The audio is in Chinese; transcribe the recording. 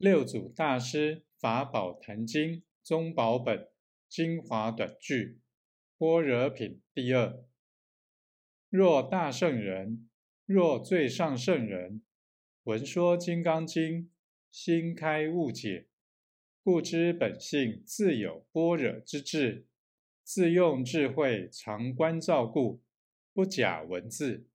六祖大师法宝坛经宗宝本精华短句般若品第二。若大圣人，若最上圣人，闻说金刚经，心开悟解，故知本性自有般若之智，自用智慧常观照故，不假文字。